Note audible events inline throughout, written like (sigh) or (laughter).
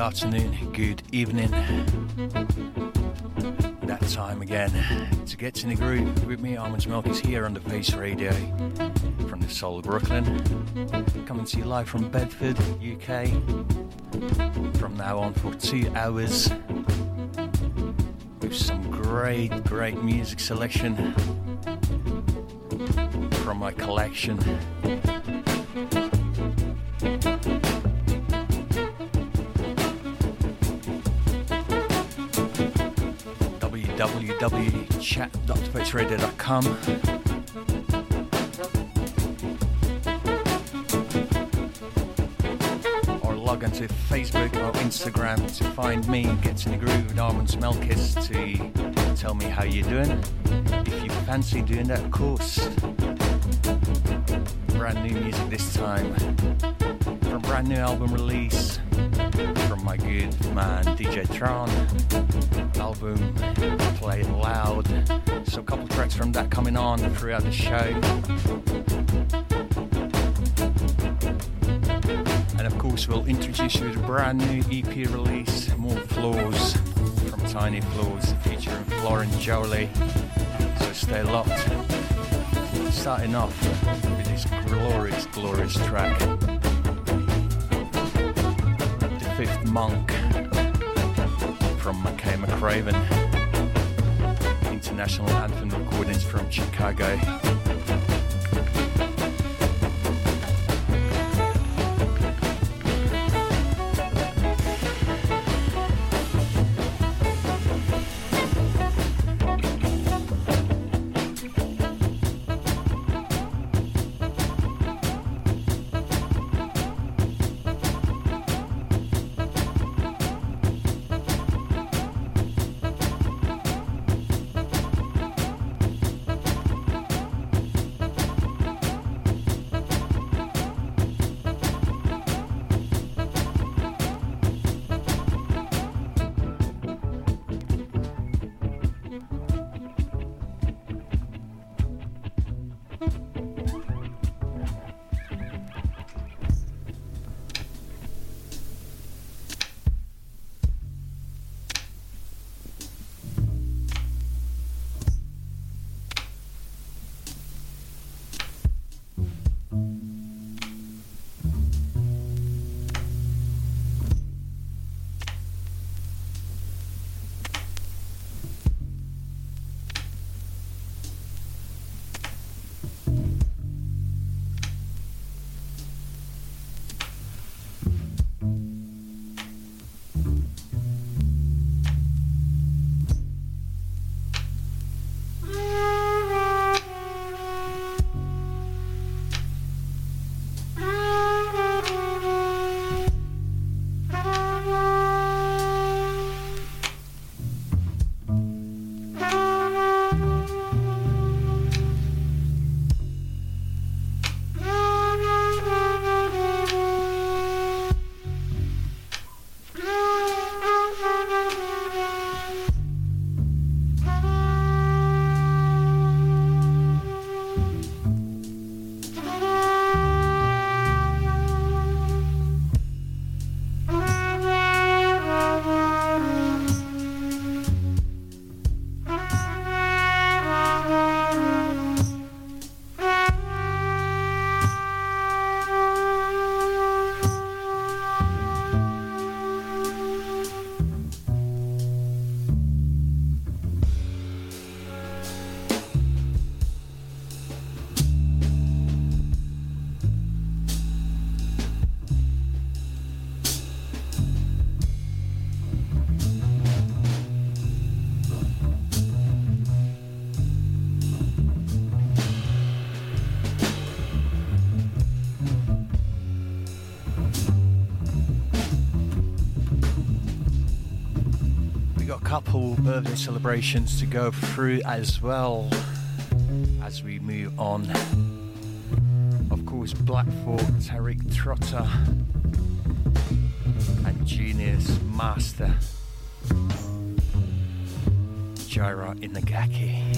Afternoon, good evening. That time again to get in the groove with me, Armands Melkis here on the Face Radio from the soul of Brooklyn. Coming to you live from Bedford, UK. From now on for two hours with some great, great music selection from my collection. www.chat.faceradio.com or log onto Facebook or Instagram to find me, get in the groove Armands Melkis to tell me how you're doing. If you fancy doing that, of course. Brand new music this time from brand new album release my good man DJ Tron. Album Play It Loud. So a couple tracks from that coming on throughout the show. And of course, we'll introduce you to a brand new EP release, More Flaws from Tiny Flaws, featuring Lauren Jolie. So stay locked. Starting off with this glorious, glorious track. Monk from Makaya McCraven. International Anthem recordings from Chicago. Couple birthday celebrations to go through as well as we move on. Of course, Black Thought, Tariq Trotter, and Genius Master Jiro Inagaki.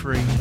2023.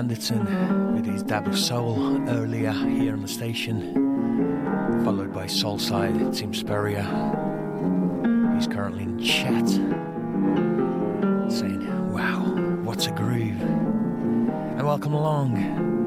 Anderton with his dab of soul earlier here on the station, followed by Soulside Tim Spurrier. He's currently in chat, saying, Wow, what's a groove? And welcome along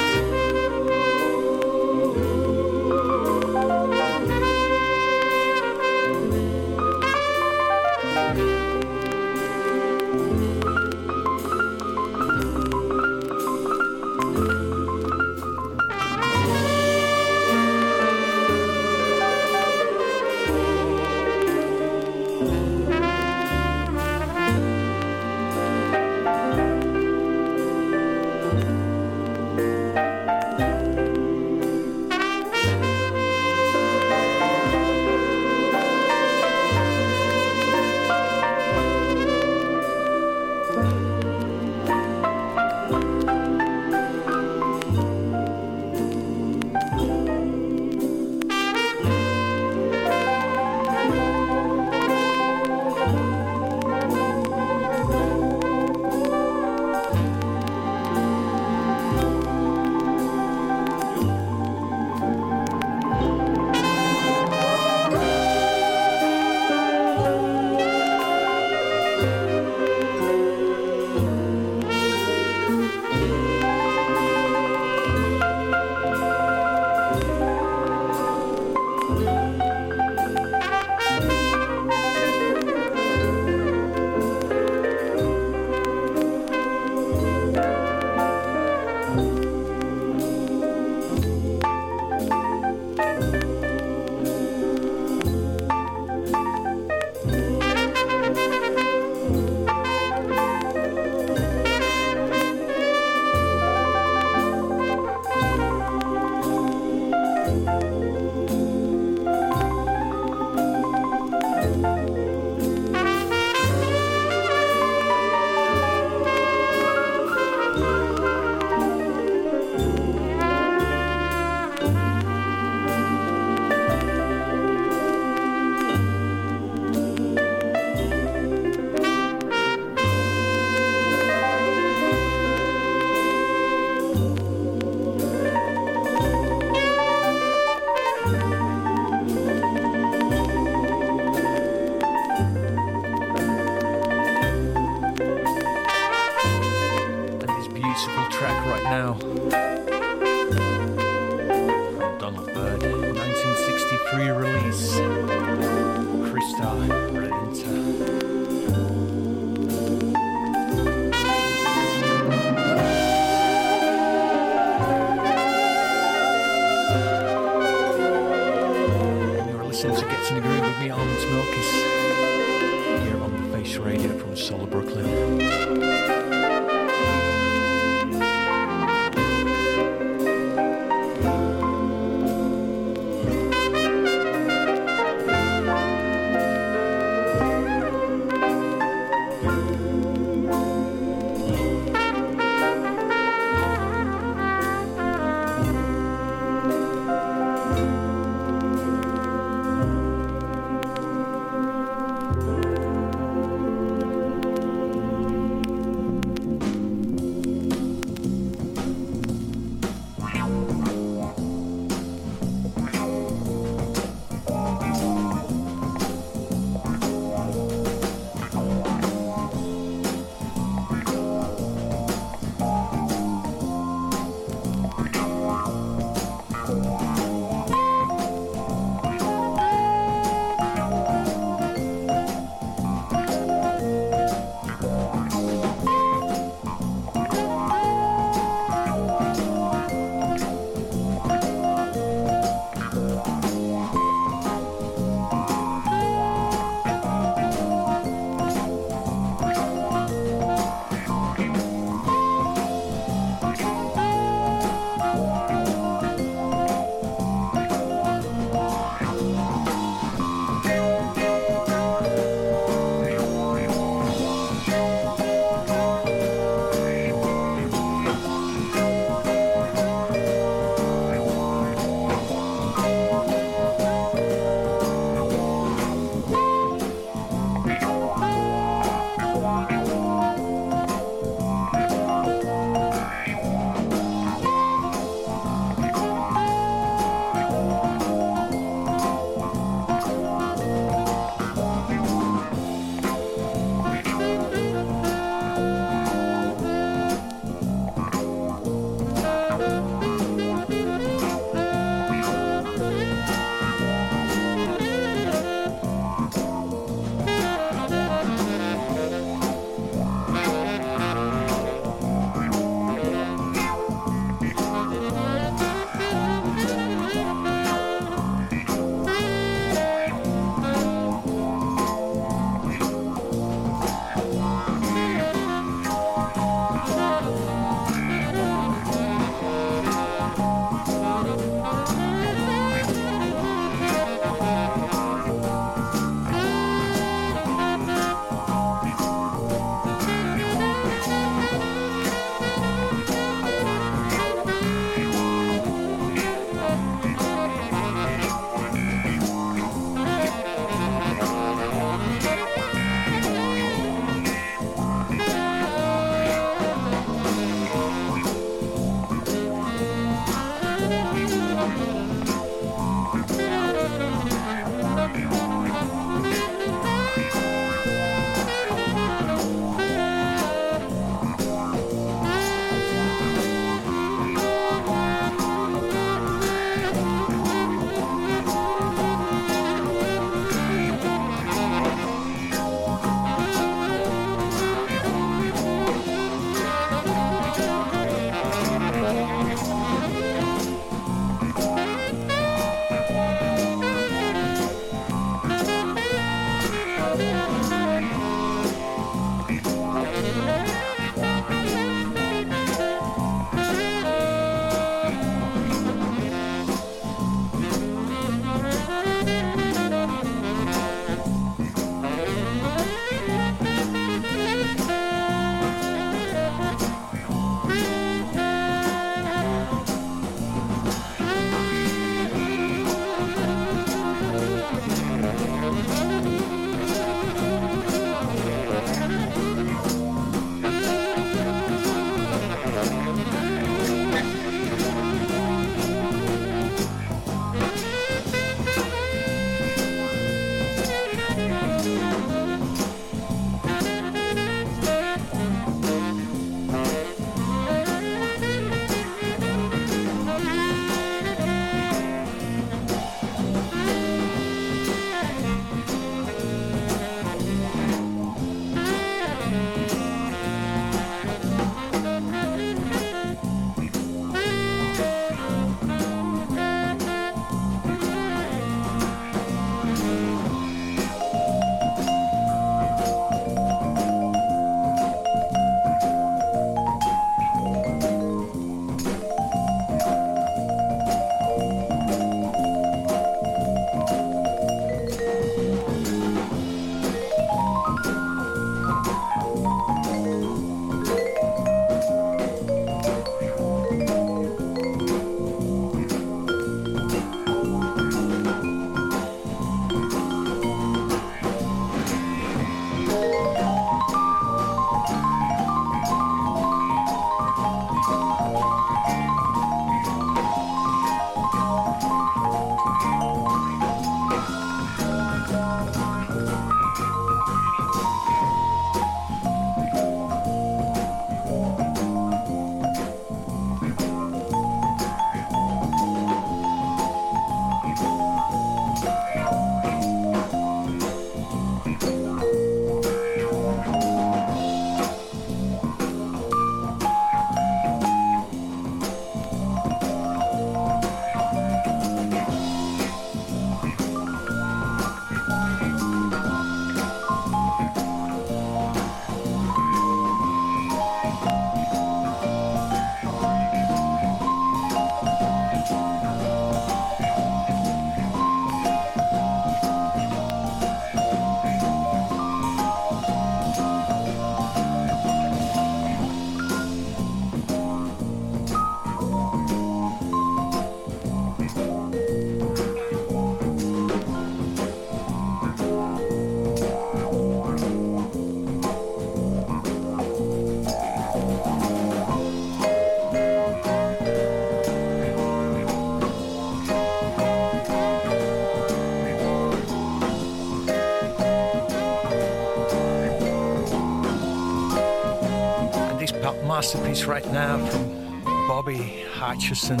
right now from Bobby Hutcherson,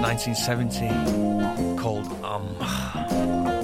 1970, called Um.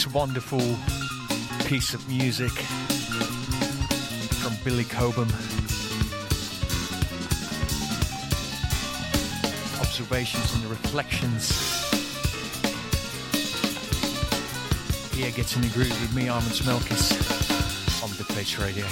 This wonderful piece of music from Billy Cobham. Observations and reflections. Here gets in the groove with me, Armands Melkis, on the Face Radio.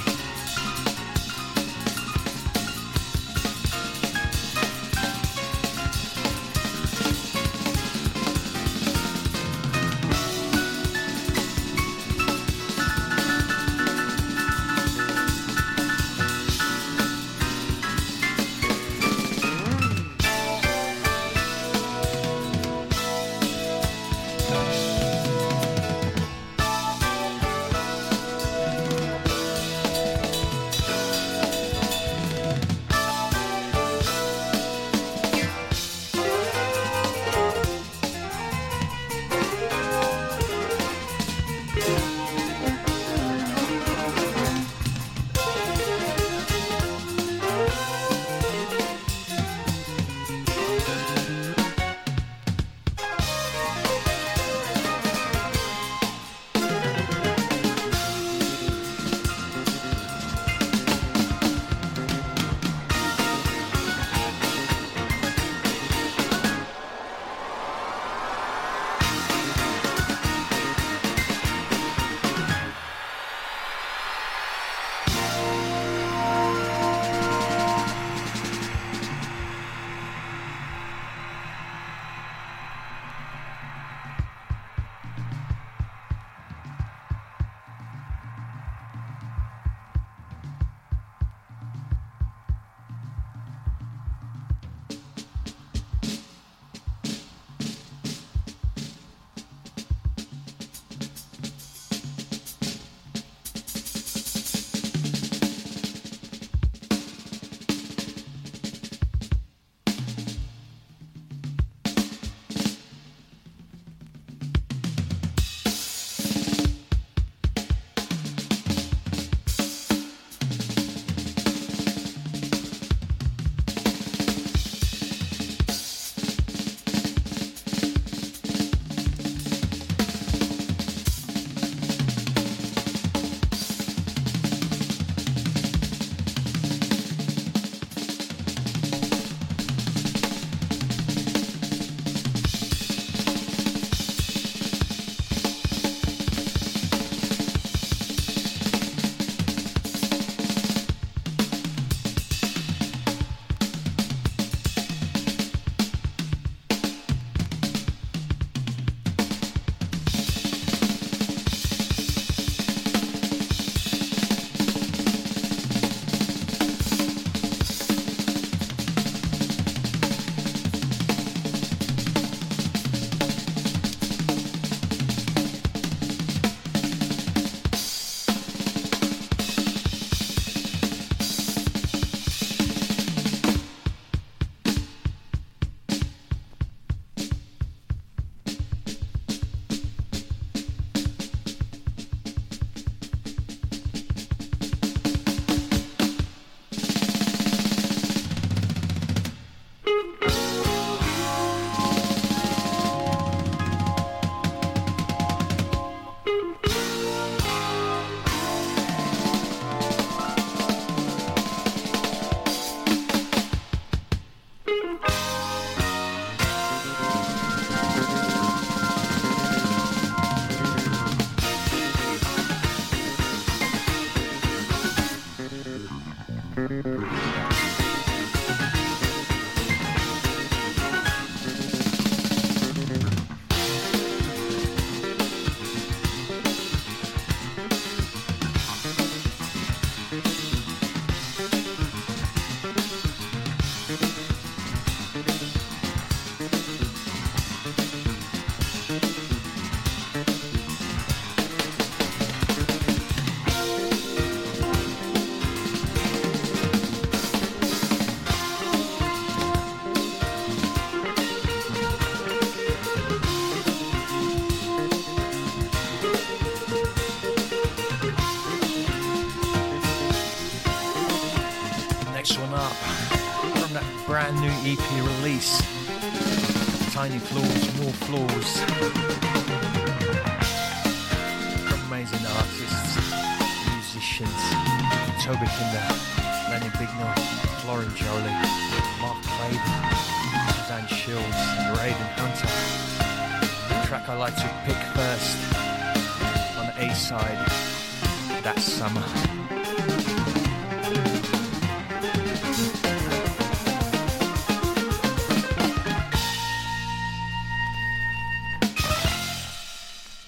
tiny flaws, more flaws. Amazing artists, musicians, Toby Kinder, Lenny Bignall, Lauren Jolie, Mark Clayton, Suzanne Shields, Raven Hunter. The track I like to pick first on the A side, that summer.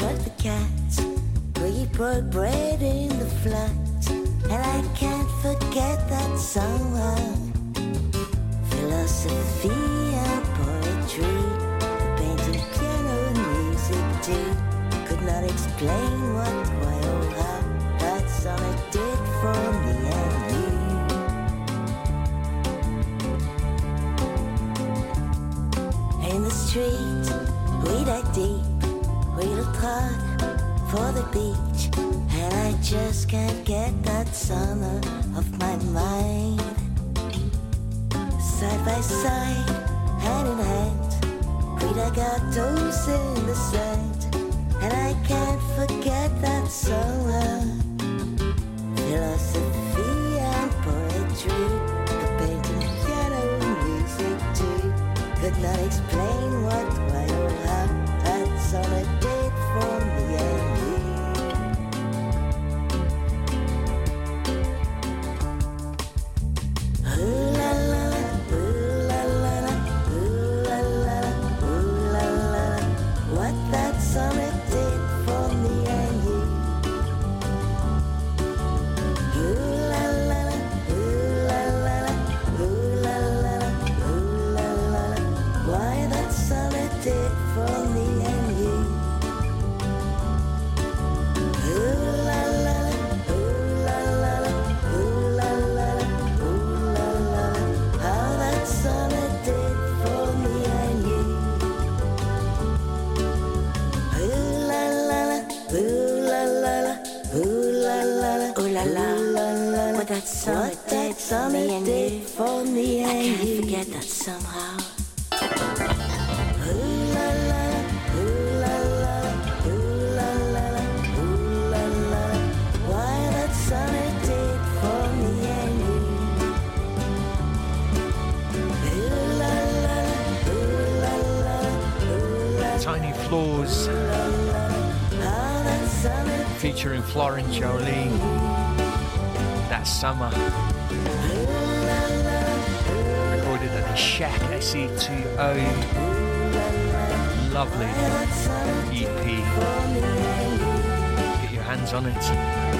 struck the cat. We broke bread in the flat. And I can't forget that summer. Philosophy and poetry, painting, piano, music too. Could not explain what, why, or how that song did for me and you. In the street for the beach, and I just can't get that summer off my mind. Side by side, hand in hand, we dug our toes in the sand, and I can't forget that summer. Philosophy and poetry, the painting, piano, music too, could not explain what. featuring Florence, Jolie. That summer. Recorded at the Shack SE2O. Lovely EP. Get your hands on it.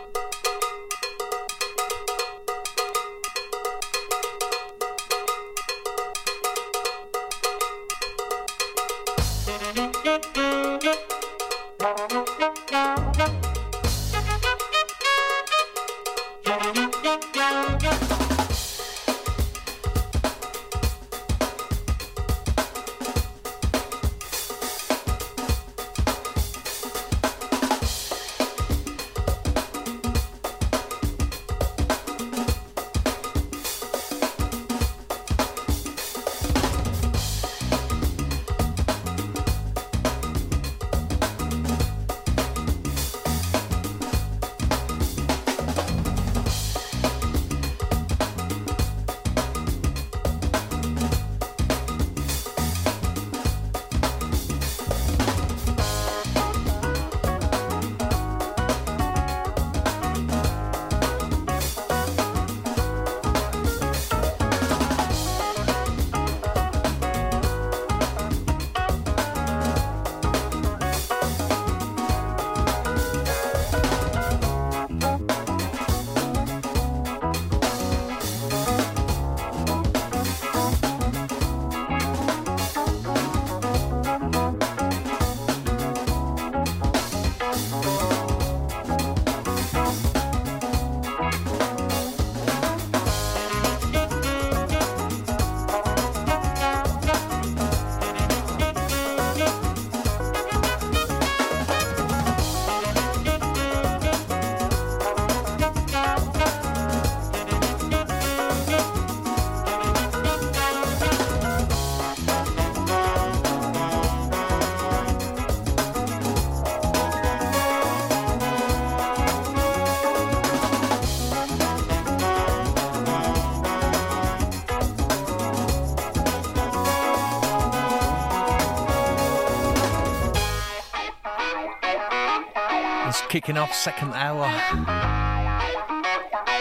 Kicking off second hour.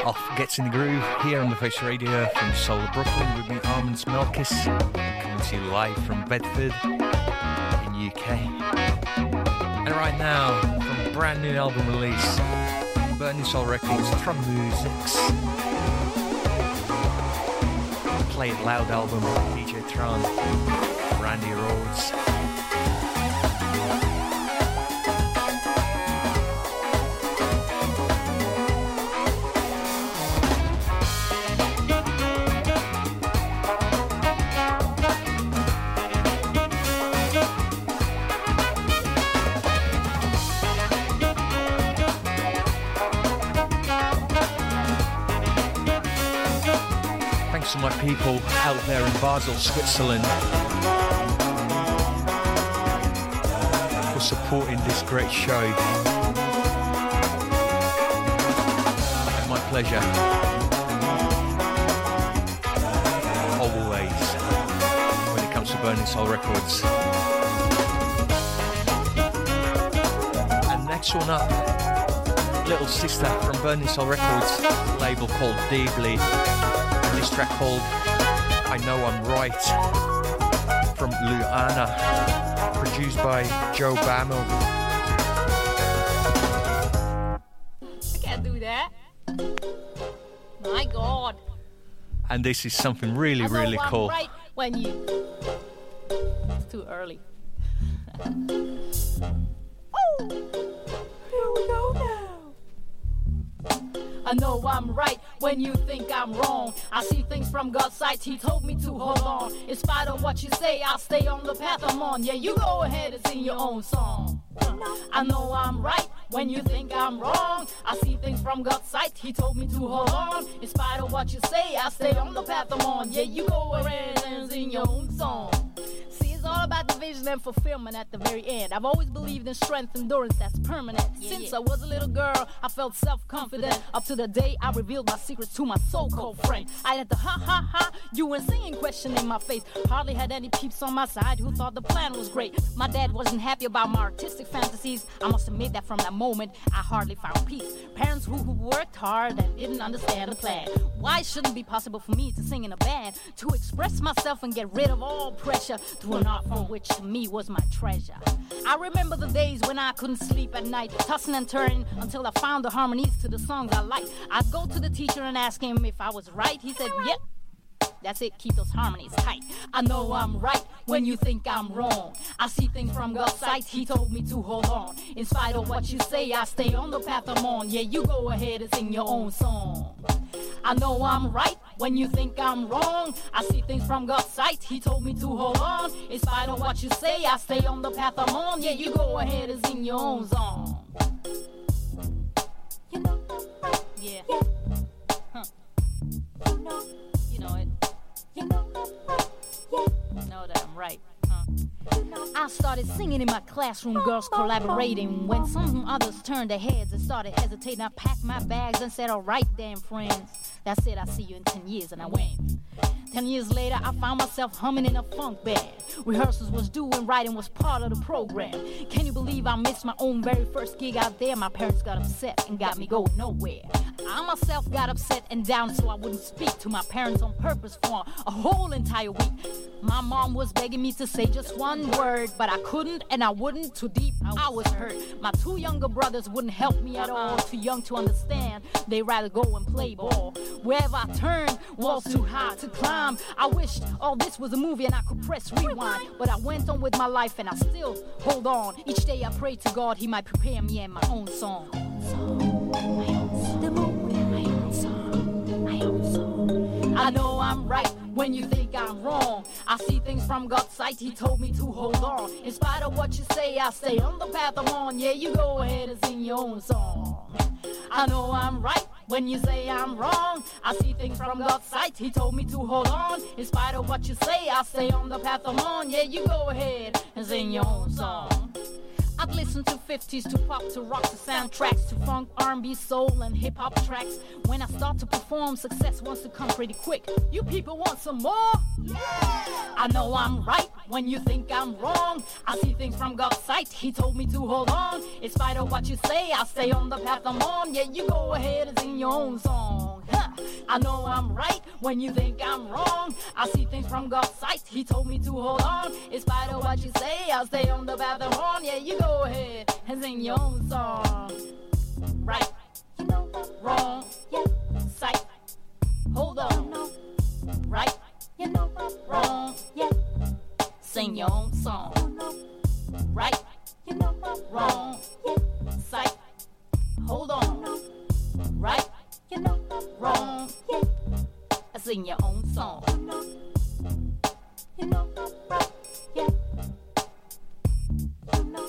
Off gets in the groove here on the Face Radio from Soul of Brooklyn with me, Armands Melkis, coming to you live from Bedford in UK. And right now, from brand new album release, Burning Soul Records, from Musics. Play It Loud album, DJ Tron, Randy Rhodes. People out there in Basel, Switzerland, for supporting this great show. And my pleasure. Always, when it comes to Burning Soul Records. And next one up, little sister from Burning Soul Records, label called Dybli this track called I Know I'm Right from Luana, produced by Joe Bamo. I can't do that. My God. And this is something really, really cool. Right when you. I've always believed in strength, endurance that's permanent. Yeah, Since yeah. I was a little girl, I felt self confident. Up to the day I revealed my secrets to my so called friend. I had the ha ha ha, you insane question in my face. Hardly had any peeps on my side who thought the plan was great. My dad wasn't happy about my artistic fantasies. I must admit that from that moment, I hardly found peace. Parents who, who worked hard and didn't understand the plan. Why shouldn't it be possible for me to sing in a band, to express myself and get rid of all pressure through an art form which to me was my treasure. I remember the days when I couldn't sleep at night, tossing and turning until I found the harmonies to the songs I liked. I'd go to the teacher and ask him if I was right. He said, Yep. That's it, keep those harmonies tight. I know I'm right when you think I'm wrong. I see things from God's sight, He told me to hold on. In spite of what you say, I stay on the path I'm on. Yeah, you go ahead and sing your own song. I know I'm right when you think I'm wrong. I see things from God's sight, He told me to hold on. In spite of what you say, I stay on the path I'm on. Yeah, you go ahead and sing your own song. You know. Yeah. yeah. Huh. You know, you know it. You know Know that I'm right. I started singing in my classroom, girls collaborating. When some others turned their heads and started hesitating, I packed my bags and said, Alright, damn friends. That's it, I'll see you in 10 years, and I went. Ten years later, I found myself humming in a funk band. Rehearsals was due and writing was part of the program. Can you believe I missed my own very first gig out there? My parents got upset and got me going nowhere. I myself got upset and down so I wouldn't speak to my parents on purpose for a whole entire week. My mom was begging me to say just one word, but I couldn't and I wouldn't. Too deep, I was hurt. My two younger brothers wouldn't help me at all. Too young to understand, they rather go and play ball. Wherever I turned, walls too high to climb. I wished all this was a movie and I could press rewind, but I went on with my life and I still hold on. Each day I pray to God He might prepare me in my own song. I know I'm right when you think I'm wrong. I see things from God's sight, He told me to hold on. In spite of what you say, I stay on the path I'm on. Yeah, you go ahead and sing your own song. I know I'm right when you say I'm wrong. I see things from God's sight, He told me to hold on. In spite of what you say, I stay on the path I'm on. Yeah, you go ahead and sing your own song. I'd listen to 50s to pop to rock to soundtracks to funk, R&B, soul, and hip hop tracks. When I start to perform, success wants to come pretty quick. You people want some more? Yeah! I know I'm right when you think I'm wrong. I see things from God's sight. He told me to hold on. In spite of what you say, I'll stay on the path I'm on. Yeah, you go ahead and sing your own song. Huh. I know I'm right when you think I'm wrong. I see things from God's sight. He told me to hold on. In spite of what you say, I'll stay on the path I'm on. Yeah, you go ahead and sing your own song. Right, you know, wrong, yeah, sight. Hold on, right, you know, wrong, yeah. Sing your own song. Right, you know, wrong, yeah, sight. Hold on, right, you know, wrong, yeah. Sing your own song. You know, right, yeah. You know,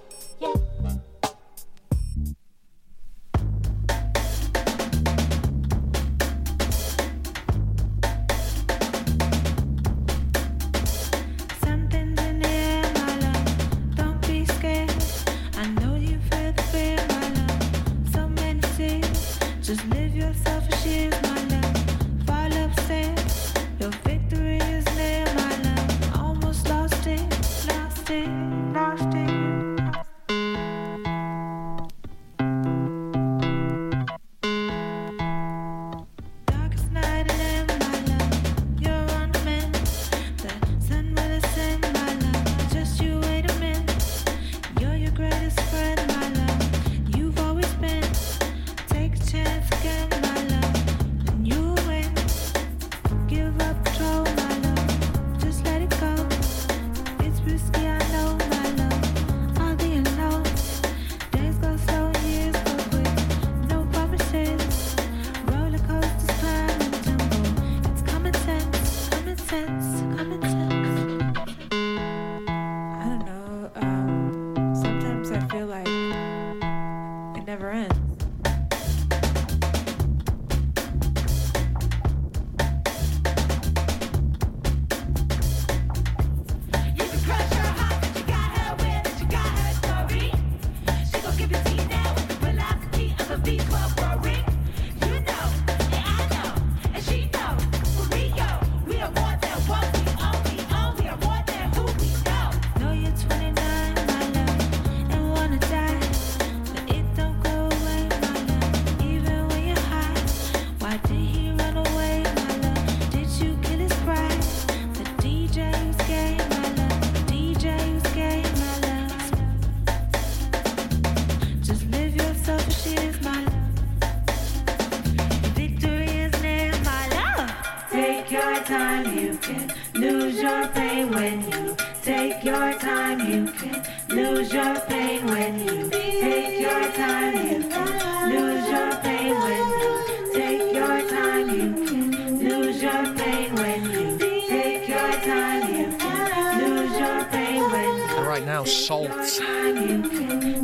right now, Salt.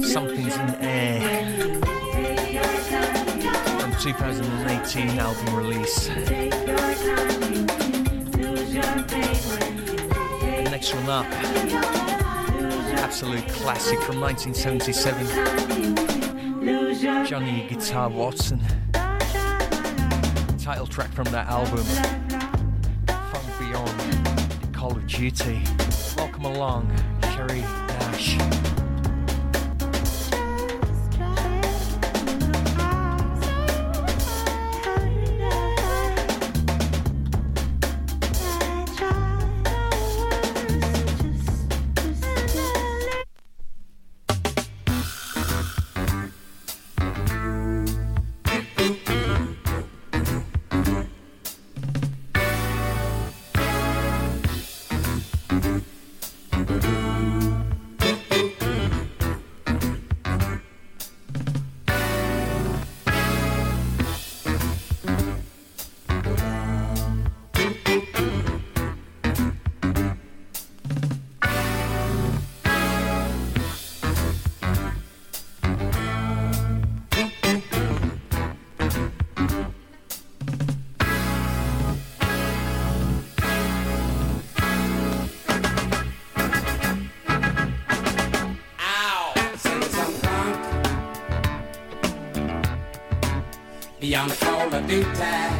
Something's in the air. From 2018 album release. The next one up. Absolute classic from 1977. Johnny Guitar Watson. Title track from that album. Funk Beyond. Call of Duty. Welcome along, Sherry Nash. Call of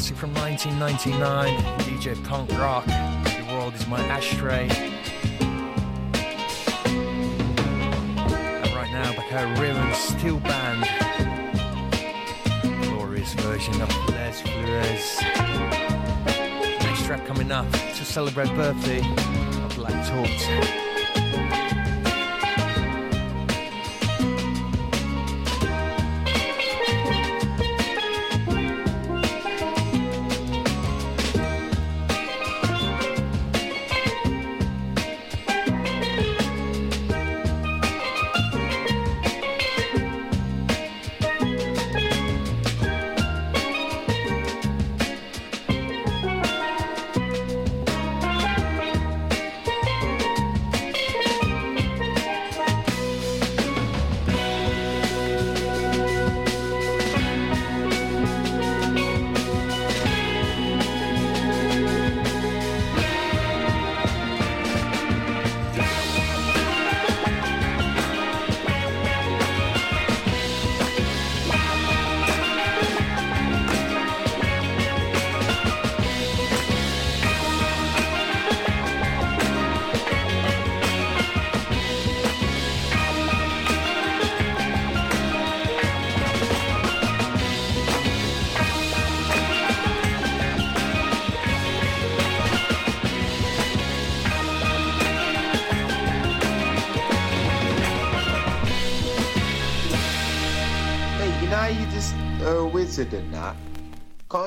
classic from 1999, DJ Punk Rock, The World Is My Ashtray. And right now, back Real and Steel Band, glorious version of Les Fleurs. Next track coming up to celebrate birthday of Black Thought.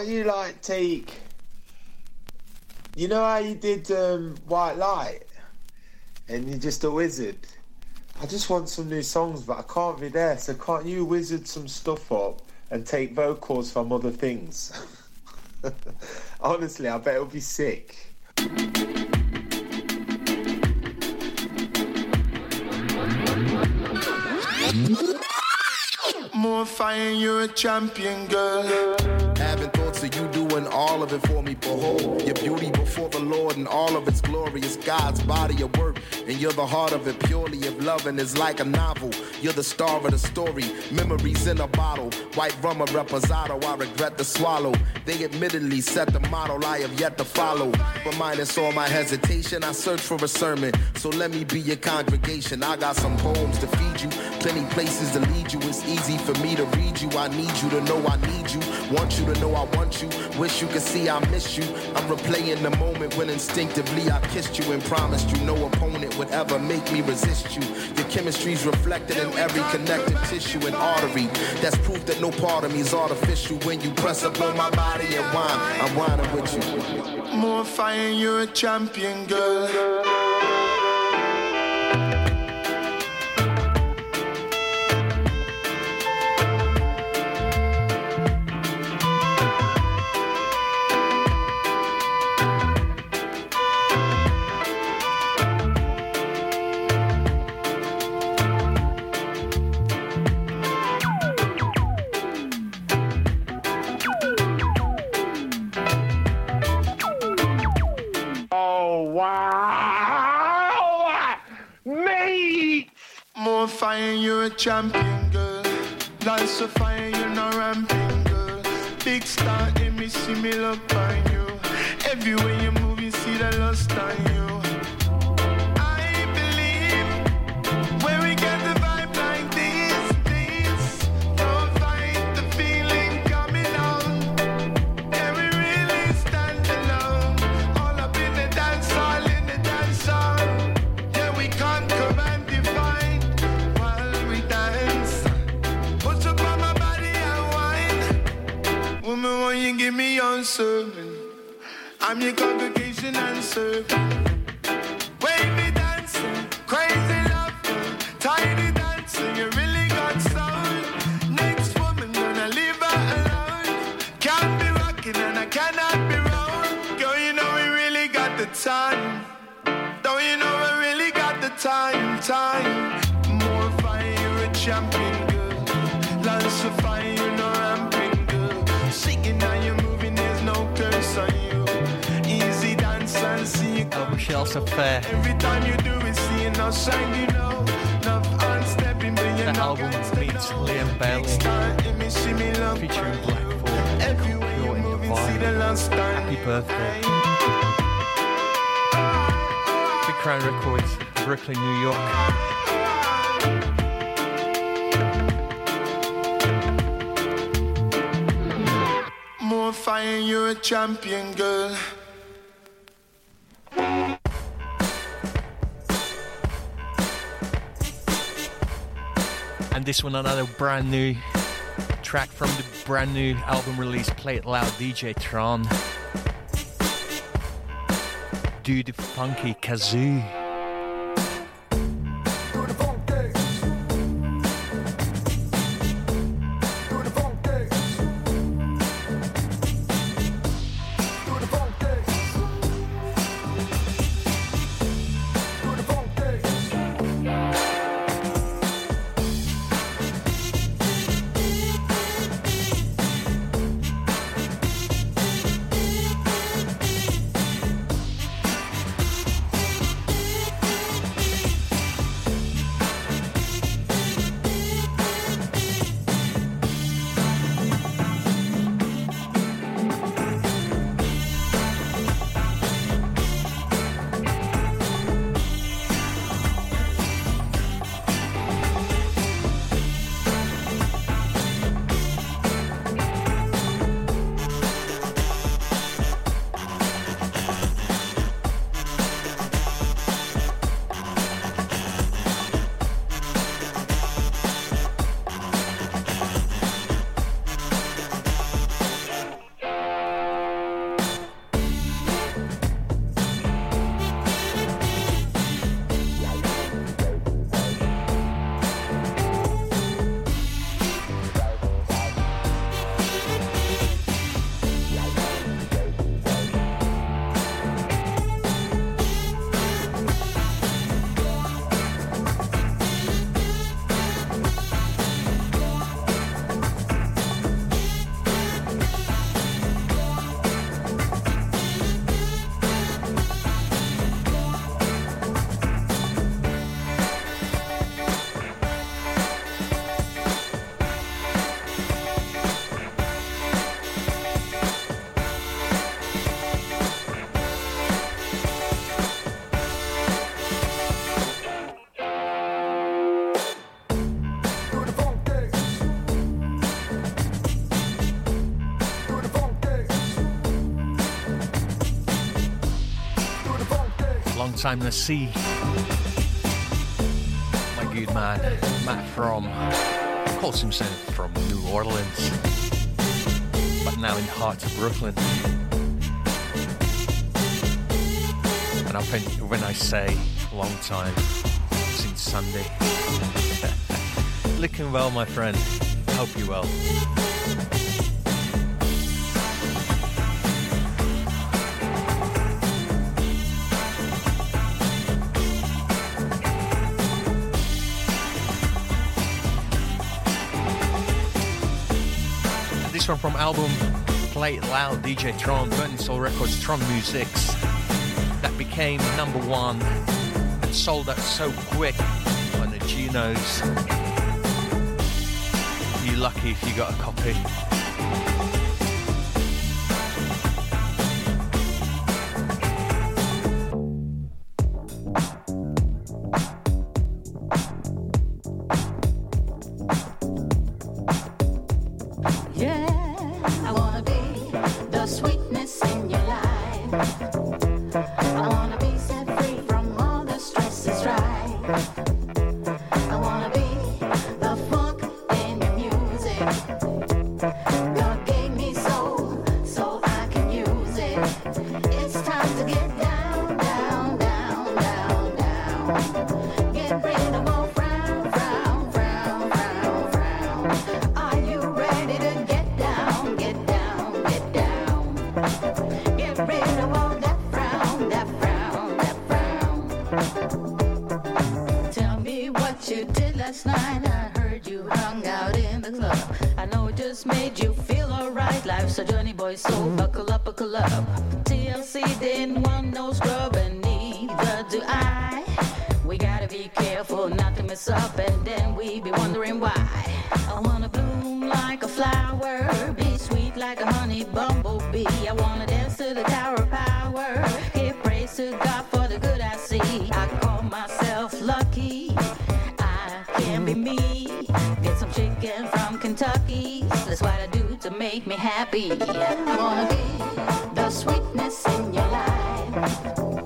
You like take? You know how you did um, White Light, and you're just a wizard. I just want some new songs, but I can't be there. So can't you wizard some stuff up and take vocals from other things? (laughs) Honestly, I bet it'll be sick. More fire, you're a champion, girl. Doing all of it for me. Behold, your beauty before the Lord and all of its glory is God's body of work. And you're the heart of it purely. If loving is like a novel, you're the star of the story. Memories in a bottle. White rum a reposado, I regret to swallow. They admittedly set the model I have yet to follow. But minus all my hesitation, I search for a sermon. So let me be your congregation. I got some poems to feed you, plenty places to lead you. It's easy for me to read you. I need you to know I need you. Want you to know I want you. Wish you could see I miss you. I'm replaying the moment when instinctively I kissed you and promised you no opponent would ever make me resist you. Your chemistry's reflected in every connective tissue and artery. That's proof that no part of me is artificial. When you press up on my body and whine, I'm whining with you. More fire, you're a champion, girl. Champion, girl. Lots of fire, you're not ramping, girl. Big star in me, see me look on you. Everywhere serving? I'm your congregation and serving. Wavy dancing, crazy laughing, tiny dancing. You really got soul. Next woman, gonna leave her alone. Can't be rocking and I cannot be wrong. Girl, you know we really got the time. Don't you know we really got the time, time. More fire, a champion, girl. Lots of fire, you. Easy dance and see you Michelle Safair. Every time you do it, seeing no sign, you know. Enough unstepping, but you The album meets Liam Bailey featuring Black Thought. Pure and Divine. Happy birthday. Big Crown Records, Brooklyn, New York. More fire, you're a champion, girl. And this one, another brand new track from the brand new album release, Play It Loud, DJ Tron. Do the funky kazoo. Time no see. My good man, Matt from, calls himself from New Orleans, but now in the heart of Brooklyn. And I think when I say long time, since Sunday. (laughs) Looking well, my friend. Hope you well. From album Play It Loud, DJ Tron, Burning Soul Records, Tron Musics. That became number one and sold out so quick on the Junos. You lucky if you got a copy. Bumblebee. I wanna dance to the tower of power, give praise to God for the good I see. I call myself lucky. I can be me. Get some chicken from Kentucky. That's what I do to make me happy. I wanna be the sweetness in your life.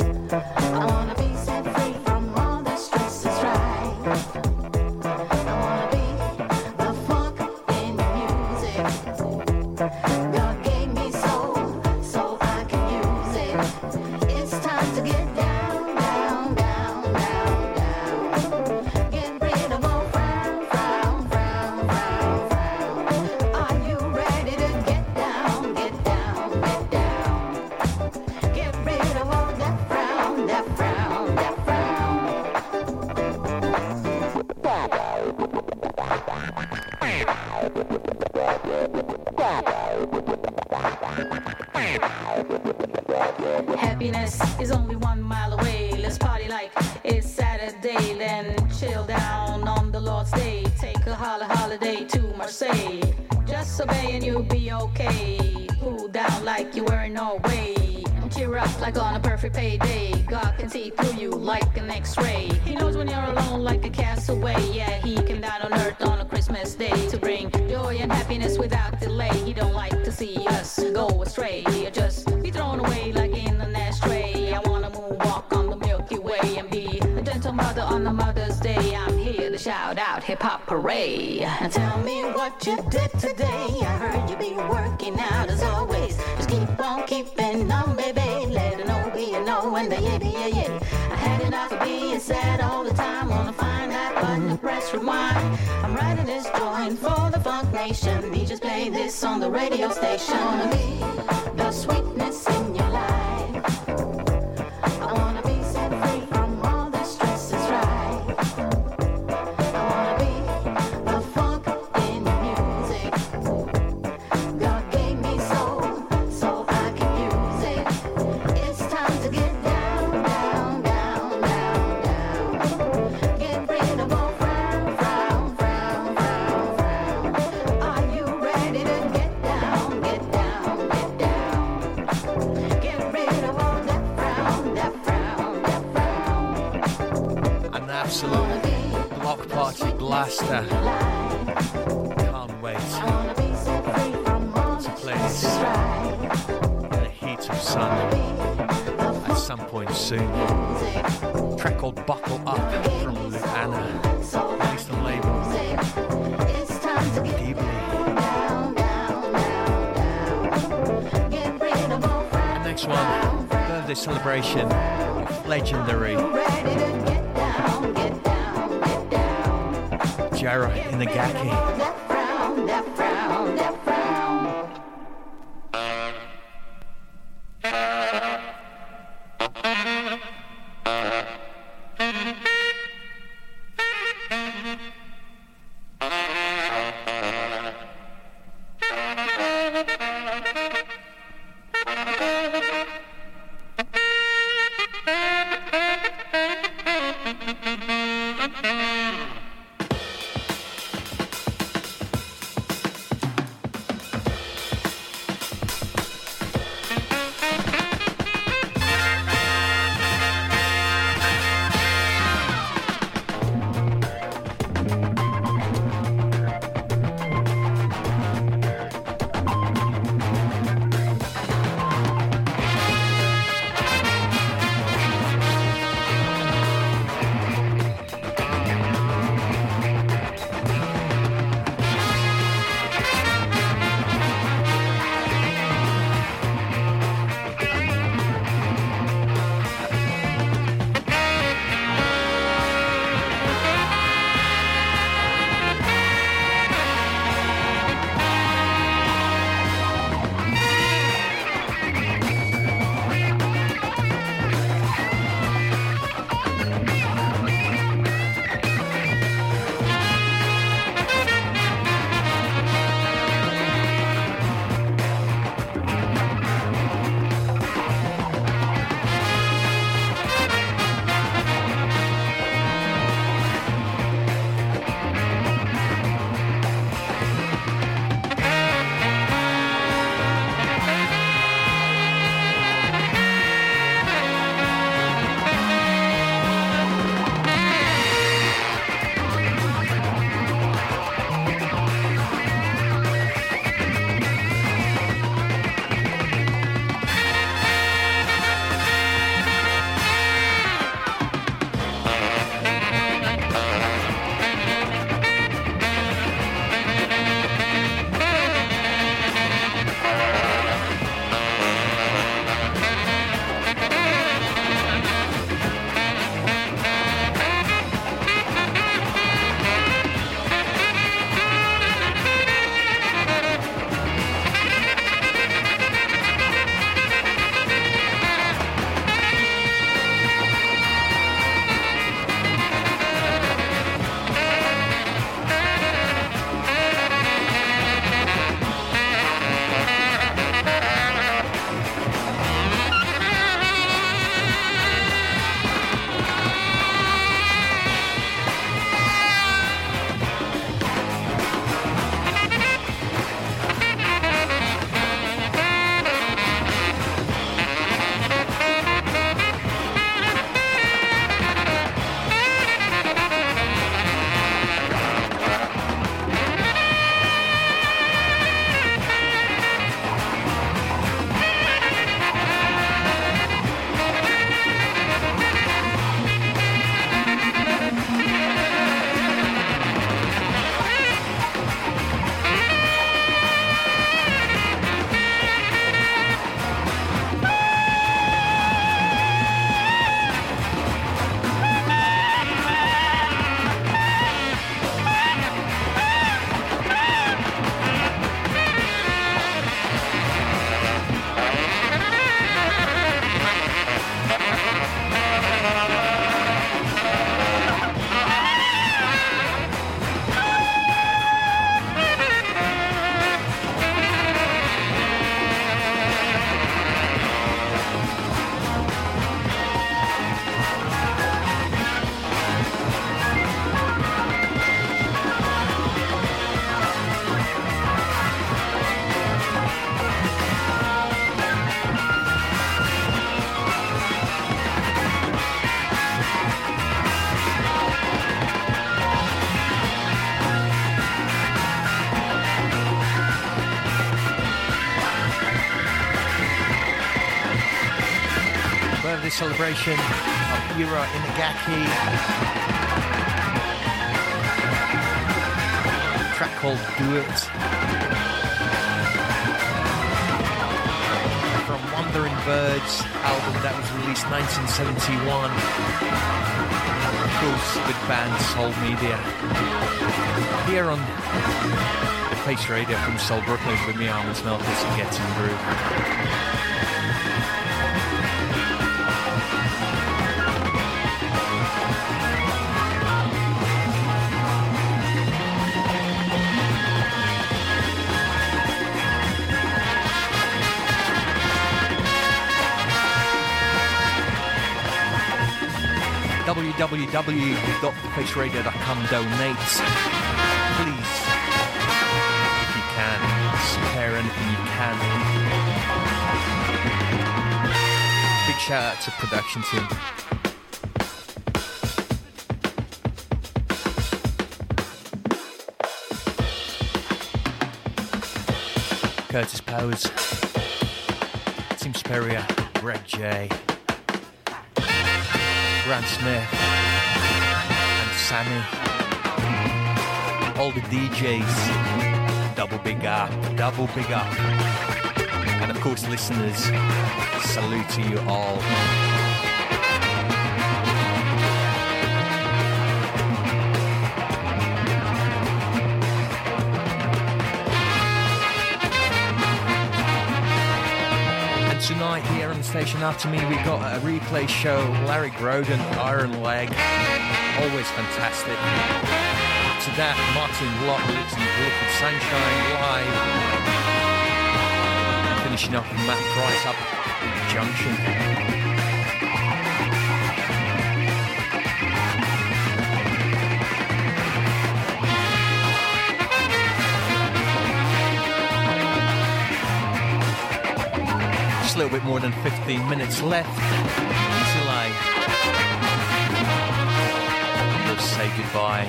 Happiness is only one mile away. Let's party like it's Saturday, then chill down on the Lord's Day. Take a holla holiday to Marseille. Just obey and you'll be okay. Cool down like you were in Norway. Cheer up like on a perfect payday. God can see through you like an X-ray. He knows when you're alone like a castaway. Yeah, he came down on earth on a Christmas day to bring joy and happiness without delay. He don't like to see us go astray. Shout out hip hop parade. Now tell me what you did today. I heard you be working out as always. Just keep on keeping on, baby. Let it know be a no and the yeah, yeah, yeah. I had enough of being sad all the time. Wanna find that button to press rewind. I'm writing this joint for the Funk Nation. We just play this on the radio station. Wanna be the sweetness in your life. Blaster. Can't wait to play in the heat of sun at some point soon. track called Buckle Up from Luana, released on label Dybli. And next one, birthday celebration of legendary Jiro Celebration of Jiro Inagaki. Track called Do It. From Wandering Birds album that was released 1971. Of course, with band Soul Media. Here on the Face Radio from Soul Brooklyn with me, Armands Melkis, and Getting Groove. www.thefaceradio.com donate. Please, if you can, spare anything you can. Big shout out to production team. Curtis Powers, Tim Sperrier, Greg J. Grant Smith and Sammy. All the DJs. Double big up, double big up. And of course, listeners, salute to you all. Station after me, we got a replay show. Larry Groden, Iron Leg, always fantastic. To that, Martin and Liquid Sunshine live. Finishing with Matt Price up Junction. A little bit more than 15 minutes left until I will say goodbye.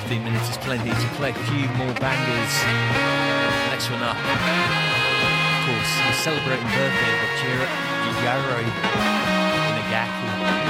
15 minutes is plenty to play a few more bangers. Next one up, of course, the celebrating birthday of Jiro Inagaki.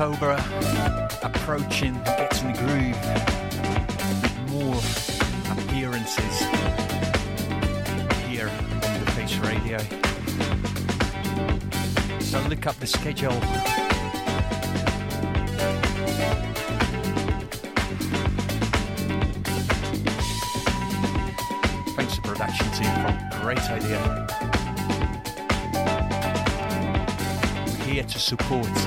October approaching, getting the groove, with more appearances here on the Face Radio. So look up the schedule. Thanks to production team for great idea. We're here to support,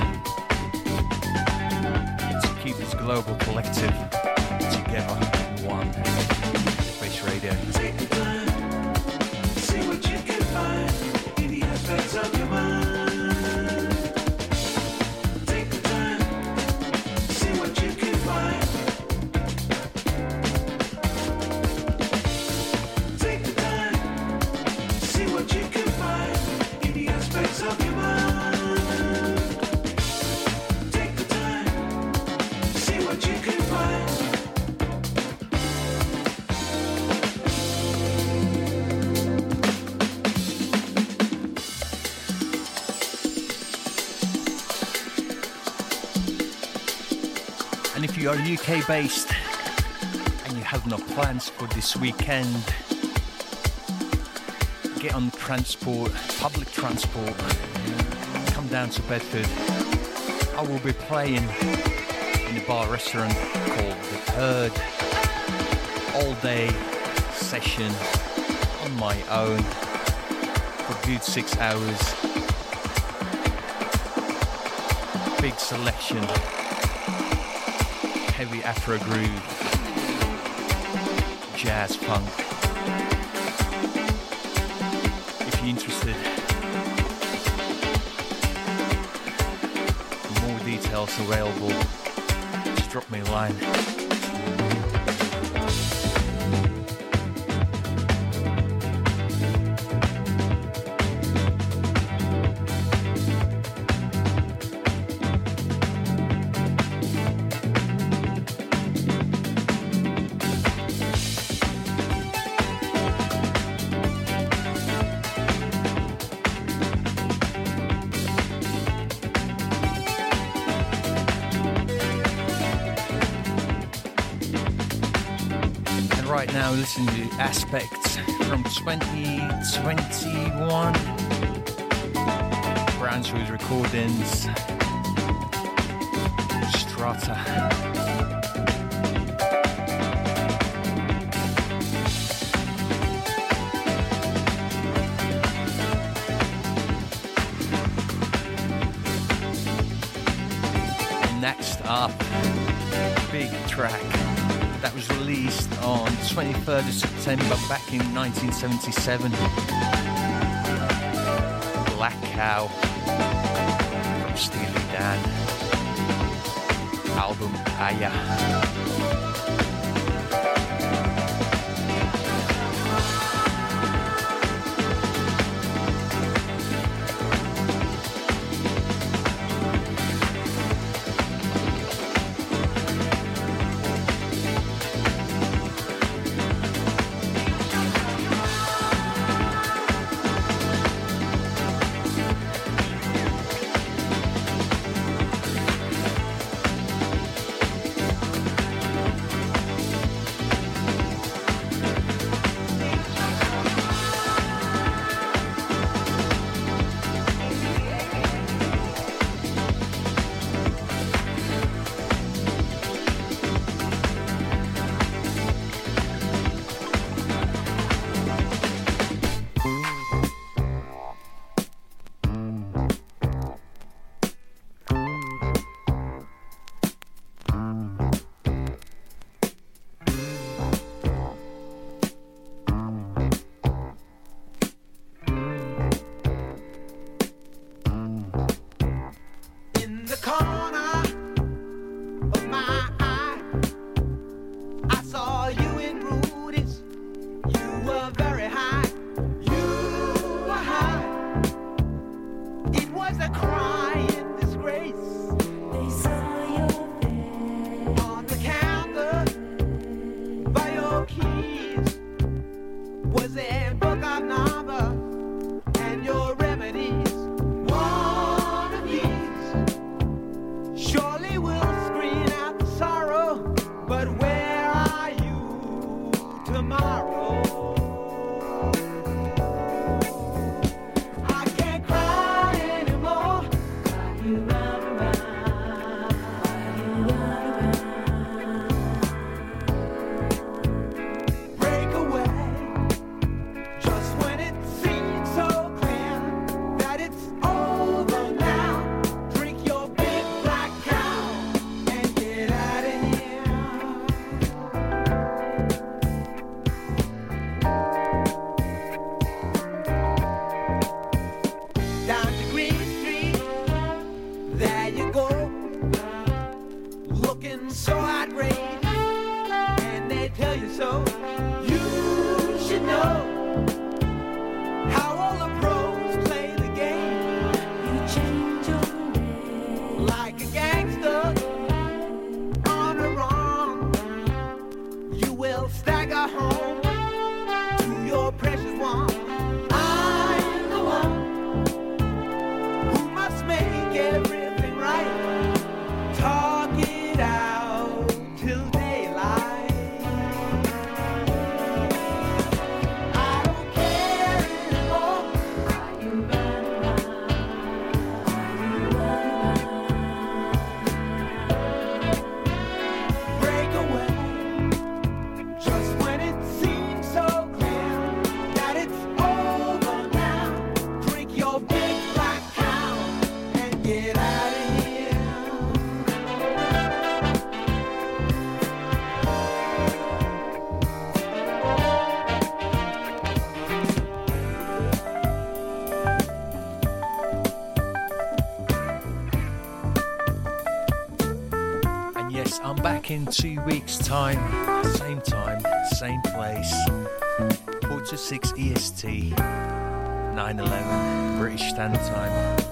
And if you are UK based and you have no plans for this weekend, get on transport, public transport, come down to Bedford. I will be playing in a bar restaurant called The Herd. All day session on my own for a good six hours. Big selection Afro groove, jazz funk. If you're interested, more details available. Just drop me a line. Now, Aspects from 2021. Brownswood Recordings. 23rd back in 1977. Black Cow from Steely Dan. Album Aja. So outraged, and they tell you so. In two weeks' time, same time, same place. Quarter six EST, 9:11 British Standard Time.